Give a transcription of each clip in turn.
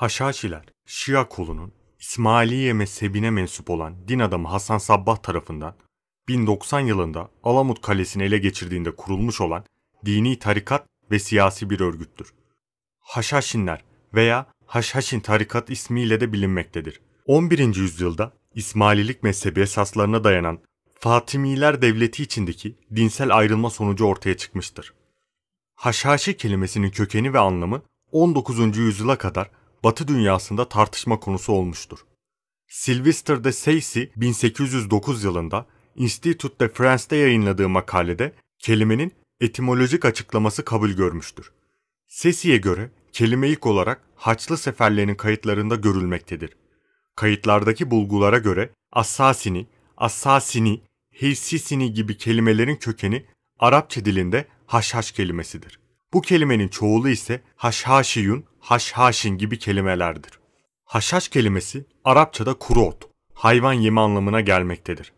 Haşhaşiler, Şia kolunun İsmailiye mezhebine mensup olan din adamı Hasan Sabbah tarafından 1090 yılında Alamut Kalesi'ni ele geçirdiğinde kurulmuş olan dini tarikat ve siyasi bir örgüttür. Haşhaşinler veya Haşhaşin tarikat ismiyle de bilinmektedir. 11. yüzyılda İsmaililik mezhebi esaslarına dayanan Fatimiler devleti içindeki dinsel ayrılma sonucu ortaya çıkmıştır. Haşhaşi kelimesinin kökeni ve anlamı 19. yüzyıla kadar Batı dünyasında tartışma konusu olmuştur. Sylvester de Sacy 1809 yılında Institut de France'de yayınladığı makalede kelimenin etimolojik açıklaması kabul görmüştür. Sacy'ye göre kelime ilk olarak Haçlı seferlerinin kayıtlarında görülmektedir. Kayıtlardaki bulgulara göre Assasini, Assasini, Heysisini gibi kelimelerin kökeni Arapça dilinde haşhaş kelimesidir. Bu kelimenin çoğulu ise haşhaşiyun, haşhaşin gibi kelimelerdir. Haşhaş kelimesi Arapçada kuru ot, hayvan yemi anlamına gelmektedir.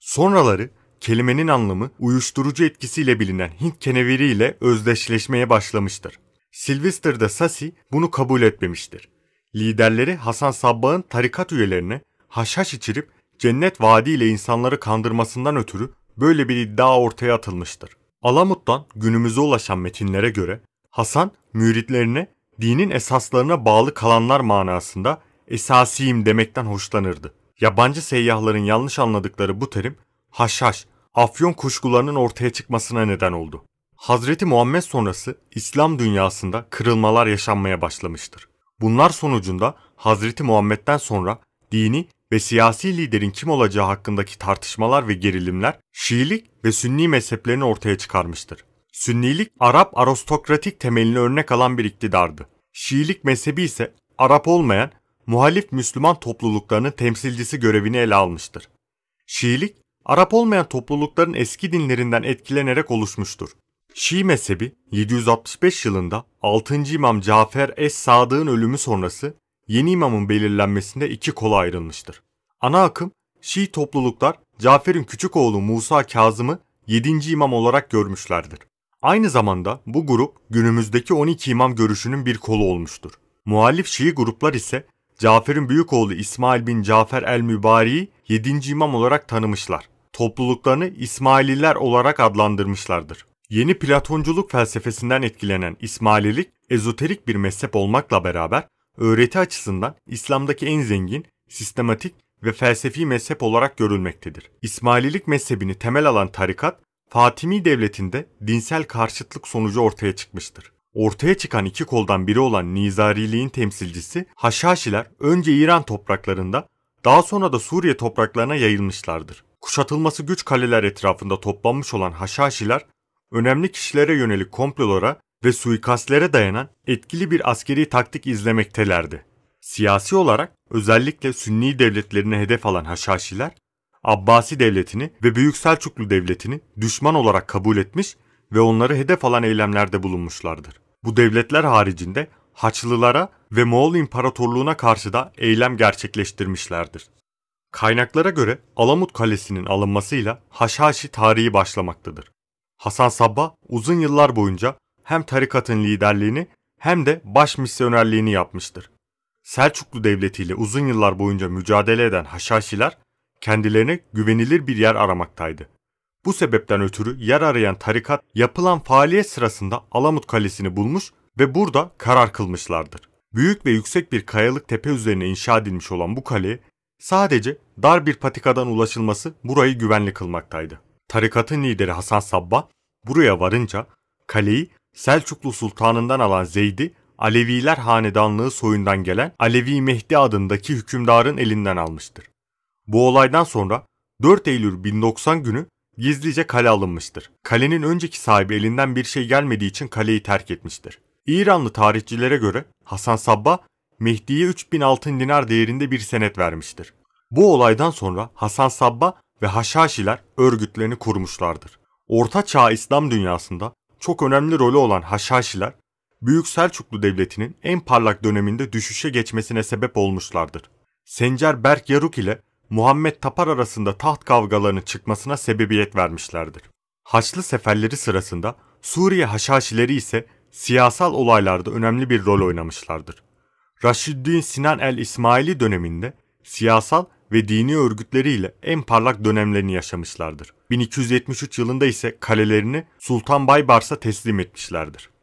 Sonraları kelimenin anlamı uyuşturucu etkisiyle bilinen Hint keneviri ile özdeşleşmeye başlamıştır. Sylvester de Sassi bunu kabul etmemiştir. Liderleri Hasan Sabbah'ın tarikat üyelerine haşhaş içirip cennet vaadi ile insanları kandırmasından ötürü böyle bir iddia ortaya atılmıştır. Alamut'tan günümüze ulaşan metinlere göre Hasan müritlerine dinin esaslarına bağlı kalanlar manasında esasiyim demekten hoşlanırdı. Yabancı seyyahların yanlış anladıkları bu terim haşhaş, afyon kuşkularının ortaya çıkmasına neden oldu. Hazreti Muhammed sonrası İslam dünyasında kırılmalar yaşanmaya başlamıştır. Bunlar sonucunda Hazreti Muhammed'den sonra dini ve siyasi liderin kim olacağı hakkındaki tartışmalar ve gerilimler Şiilik ve Sünni mezheplerini ortaya çıkarmıştır. Sünnilik Arap aristokratik temelini örnek alan bir iktidardı. Şiilik mezhebi ise Arap olmayan muhalif Müslüman topluluklarının temsilcisi görevini ele almıştır. Şiilik Arap olmayan toplulukların eski dinlerinden etkilenerek oluşmuştur. Şii mezhebi 765 yılında 6. İmam Cafer es-Sadık'ın ölümü sonrası yeni imamın belirlenmesinde iki kola ayrılmıştır. Ana akım Şii topluluklar Cafer'in küçük oğlu Musa Kazım'ı 7. imam olarak görmüşlerdir. Aynı zamanda bu grup günümüzdeki 12 imam görüşünün bir kolu olmuştur. Muhalif Şii gruplar ise Cafer'in büyük oğlu İsmail bin Cafer el-Mübari'yi 7. imam olarak tanımışlar. Topluluklarını İsmaililer olarak adlandırmışlardır. Yeni Platonculuk felsefesinden etkilenen İsmaililik ezoterik bir mezhep olmakla beraber öğreti açısından İslam'daki en zengin, sistematik ve felsefi mezhep olarak görülmektedir. İsmaililik mezhebini temel alan tarikat, Fatimi devletinde dinsel karşıtlık sonucu ortaya çıkmıştır. Ortaya çıkan iki koldan biri olan Nizariliğin temsilcisi Haşhaşiler önce İran topraklarında daha sonra da Suriye topraklarına yayılmışlardır. Kuşatılması güç kaleler etrafında toplanmış olan Haşhaşiler önemli kişilere yönelik komplolara ve suikastlere dayanan etkili bir askeri taktik izlemektelerdi. Siyasi olarak özellikle Sünni devletlerine hedef alan Haşhaşiler, Abbasi devletini ve Büyük Selçuklu devletini düşman olarak kabul etmiş ve onları hedef alan eylemlerde bulunmuşlardır. Bu devletler haricinde Haçlılara ve Moğol İmparatorluğuna karşı da eylem gerçekleştirmişlerdir. Kaynaklara göre Alamut Kalesi'nin alınmasıyla Haşhaşi tarihi başlamaktadır. Hasan Sabbah uzun yıllar boyunca hem tarikatın liderliğini hem de baş misyonerliğini yapmıştır. Selçuklu Devleti ile uzun yıllar boyunca mücadele eden Haşhaşiler kendilerine güvenilir bir yer aramaktaydı. Bu sebepten ötürü yer arayan tarikat yapılan faaliyet sırasında Alamut Kalesi'ni bulmuş ve burada karar kılmışlardır. Büyük ve yüksek bir kayalık tepe üzerine inşa edilmiş olan bu kaleye sadece dar bir patikadan ulaşılması burayı güvenli kılmaktaydı. Tarikatın lideri Hasan Sabbah buraya varınca kaleyi Selçuklu Sultanından alan Zeyd'i Aleviler hanedanlığı soyundan gelen Alevi Mehdi adındaki hükümdarın elinden almıştır. Bu olaydan sonra 4 Eylül 1090 günü gizlice kale alınmıştır. Kalenin önceki sahibi elinden bir şey gelmediği için kaleyi terk etmiştir. İranlı tarihçilere göre Hasan Sabbah Mehdi'ye 3000 altın dinar değerinde bir senet vermiştir. Bu olaydan sonra Hasan Sabbah ve Haşhaşiler örgütlerini kurmuşlardır. Orta Çağ İslam dünyasında çok önemli rolü olan Haşhaşiler, Büyük Selçuklu Devleti'nin en parlak döneminde düşüşe geçmesine sebep olmuşlardır. Sencer Berk Yaruk ile Muhammed Tapar arasında taht kavgalarının çıkmasına sebebiyet vermişlerdir. Haçlı seferleri sırasında Suriye Haşhaşileri ise siyasal olaylarda önemli bir rol oynamışlardır. Raşiddin Sinan el-İsmaili döneminde siyasal ve dini örgütleriyle en parlak dönemlerini yaşamışlardır. 1273 yılında ise kalelerini Sultan Baybars'a teslim etmişlerdir.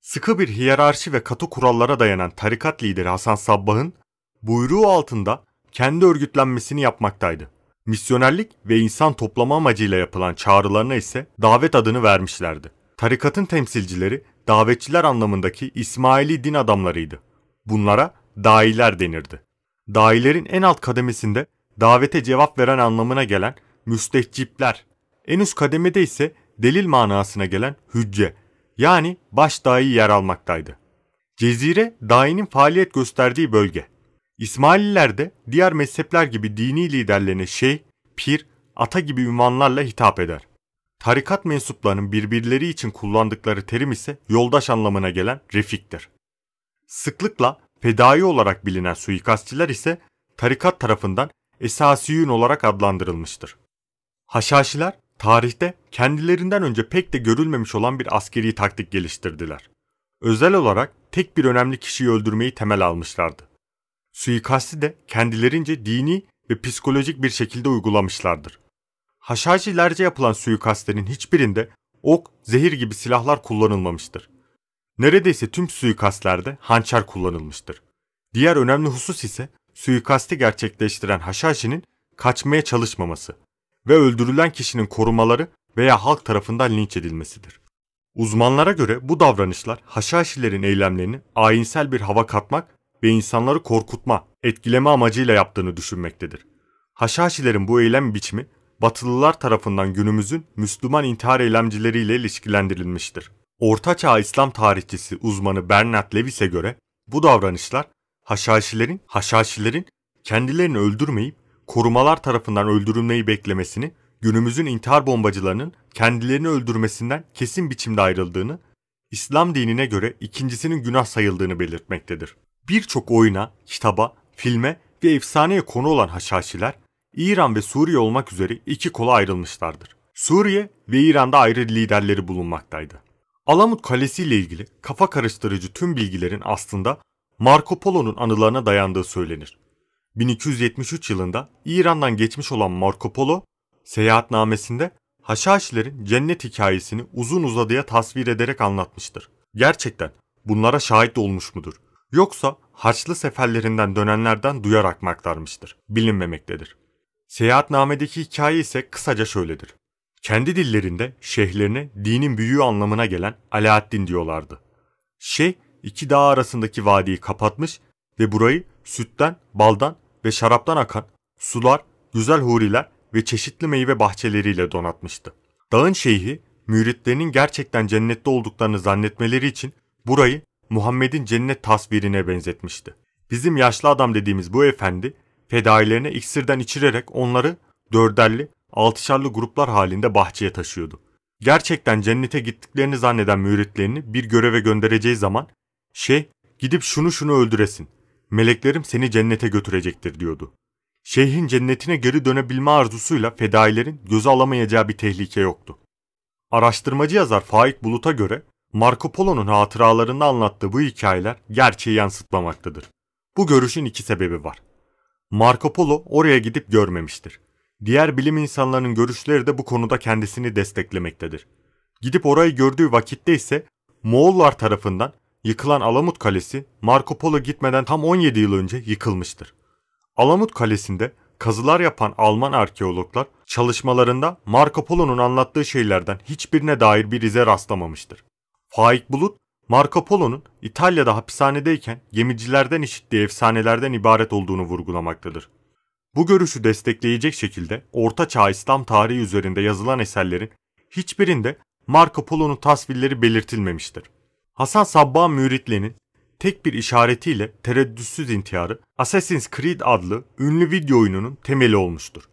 Sıkı bir hiyerarşi ve katı kurallara dayanan tarikat lideri Hasan Sabbah'ın buyruğu altında kendi örgütlenmesini yapmaktaydı. Misyonerlik ve insan toplama amacıyla yapılan çağrılarına ise davet adını vermişlerdi. Tarikatın temsilcileri davetçiler anlamındaki İsmaili din adamlarıydı. Bunlara dailer denirdi. Dailerin en alt kademesinde davete cevap veren anlamına gelen müstehcipler, en üst kademede ise delil manasına gelen hücce yani baş dahi yer almaktaydı. Cezire dainin faaliyet gösterdiği bölge. İsmaililer de diğer mezhepler gibi dini liderlerine şey, pir, ata gibi ünvanlarla hitap eder. Tarikat mensuplarının birbirleri için kullandıkları terim ise yoldaş anlamına gelen refiktir. Sıklıkla fedai olarak bilinen suikastçiler ise tarikat tarafından esasiyün olarak adlandırılmıştır. Haşhaşiler tarihte kendilerinden önce pek de görülmemiş olan bir askeri taktik geliştirdiler. Özel olarak tek bir önemli kişiyi öldürmeyi temel almışlardı. Suikasti de kendilerince dini ve psikolojik bir şekilde uygulamışlardır. Haşhaşilerce yapılan suikastlerin hiçbirinde ok, zehir gibi silahlar kullanılmamıştır. Neredeyse tüm suikastlerde hançer kullanılmıştır. Diğer önemli husus ise suikasti gerçekleştiren Haşhaşi'nin kaçmaya çalışmaması ve öldürülen kişinin korumaları veya halk tarafından linç edilmesidir. Uzmanlara göre bu davranışlar Haşhaşilerin eylemlerini ayinsel bir hava katmak ve insanları korkutma, etkileme amacıyla yaptığını düşünmektedir. Haşhaşilerin bu eylem biçimi Batılılar tarafından günümüzün Müslüman intihar eylemcileriyle ilişkilendirilmiştir. Ortaçağ İslam tarihçisi uzmanı Bernard Lewis'e göre bu davranışlar Haşhaşilerin, Haşhaşilerin kendilerini öldürmeyip korumalar tarafından öldürülmeyi beklemesini, günümüzün intihar bombacılarının kendilerini öldürmesinden kesin biçimde ayrıldığını, İslam dinine göre ikincisinin günah sayıldığını belirtmektedir. Birçok oyuna, kitaba, filme ve efsaneye konu olan Haşhaşiler, İran ve Suriye olmak üzere iki kola ayrılmışlardır. Suriye ve İran'da ayrı liderleri bulunmaktaydı. Alamut Kalesi ile ilgili kafa karıştırıcı tüm bilgilerin aslında Marco Polo'nun anılarına dayandığı söylenir. 1273 yılında İran'dan geçmiş olan Marco Polo, seyahatnamesinde Haşhaşilerin cennet hikayesini uzun uzadıya tasvir ederek anlatmıştır. Gerçekten bunlara şahit olmuş mudur? Yoksa Haçlı seferlerinden dönenlerden duyarak mı aktarmıştır? Bilinmemektedir. Seyahatnamedeki hikaye ise kısaca şöyledir. Kendi dillerinde şeyhlerine dinin büyüğü anlamına gelen Alaaddin diyorlardı. Şeyh iki dağ arasındaki vadiyi kapatmış ve burayı sütten, baldan ve şaraptan akan sular, güzel huriler ve çeşitli meyve bahçeleriyle donatmıştı. Dağın şeyhi müritlerinin gerçekten cennette olduklarını zannetmeleri için burayı Muhammed'in cennet tasvirine benzetmişti. Bizim yaşlı adam dediğimiz bu efendi fedailerine iksirden içirerek onları dörderli, altışarlı gruplar halinde bahçeye taşıyordu. Gerçekten cennete gittiklerini zanneden müritlerini bir göreve göndereceği zaman şeyh gidip şunu şunu öldüresin. Meleklerim seni cennete götürecektir diyordu. Şeyhin cennetine geri dönebilme arzusuyla fedailerin göze alamayacağı bir tehlike yoktu. Araştırmacı yazar Faik Bulut'a göre Marco Polo'nun hatıralarında anlattığı bu hikayeler gerçeği yansıtmamaktadır. Bu görüşün iki sebebi var. Marco Polo oraya gidip görmemiştir. Diğer bilim insanlarının görüşleri de bu konuda kendisini desteklemektedir. Gidip orayı gördüğü vakitte ise Moğollar tarafından yıkılan Alamut Kalesi Marco Polo gitmeden tam 17 yıl önce yıkılmıştır. Alamut Kalesi'nde kazılar yapan Alman arkeologlar çalışmalarında Marco Polo'nun anlattığı şeylerden hiçbirine dair bir ize rastlamamıştır. Faik Bulut, Marco Polo'nun İtalya'da hapishanedeyken gemicilerden işittiği efsanelerden ibaret olduğunu vurgulamaktadır. Bu görüşü destekleyecek şekilde Orta Çağ İslam tarihi üzerinde yazılan eserlerin hiçbirinde Marco Polo'nun tasvirleri belirtilmemiştir. Hasan Sabbah müritlerinin tek bir işaretiyle tereddütsüz intiharı Assassin's Creed adlı ünlü video oyununun temeli olmuştur.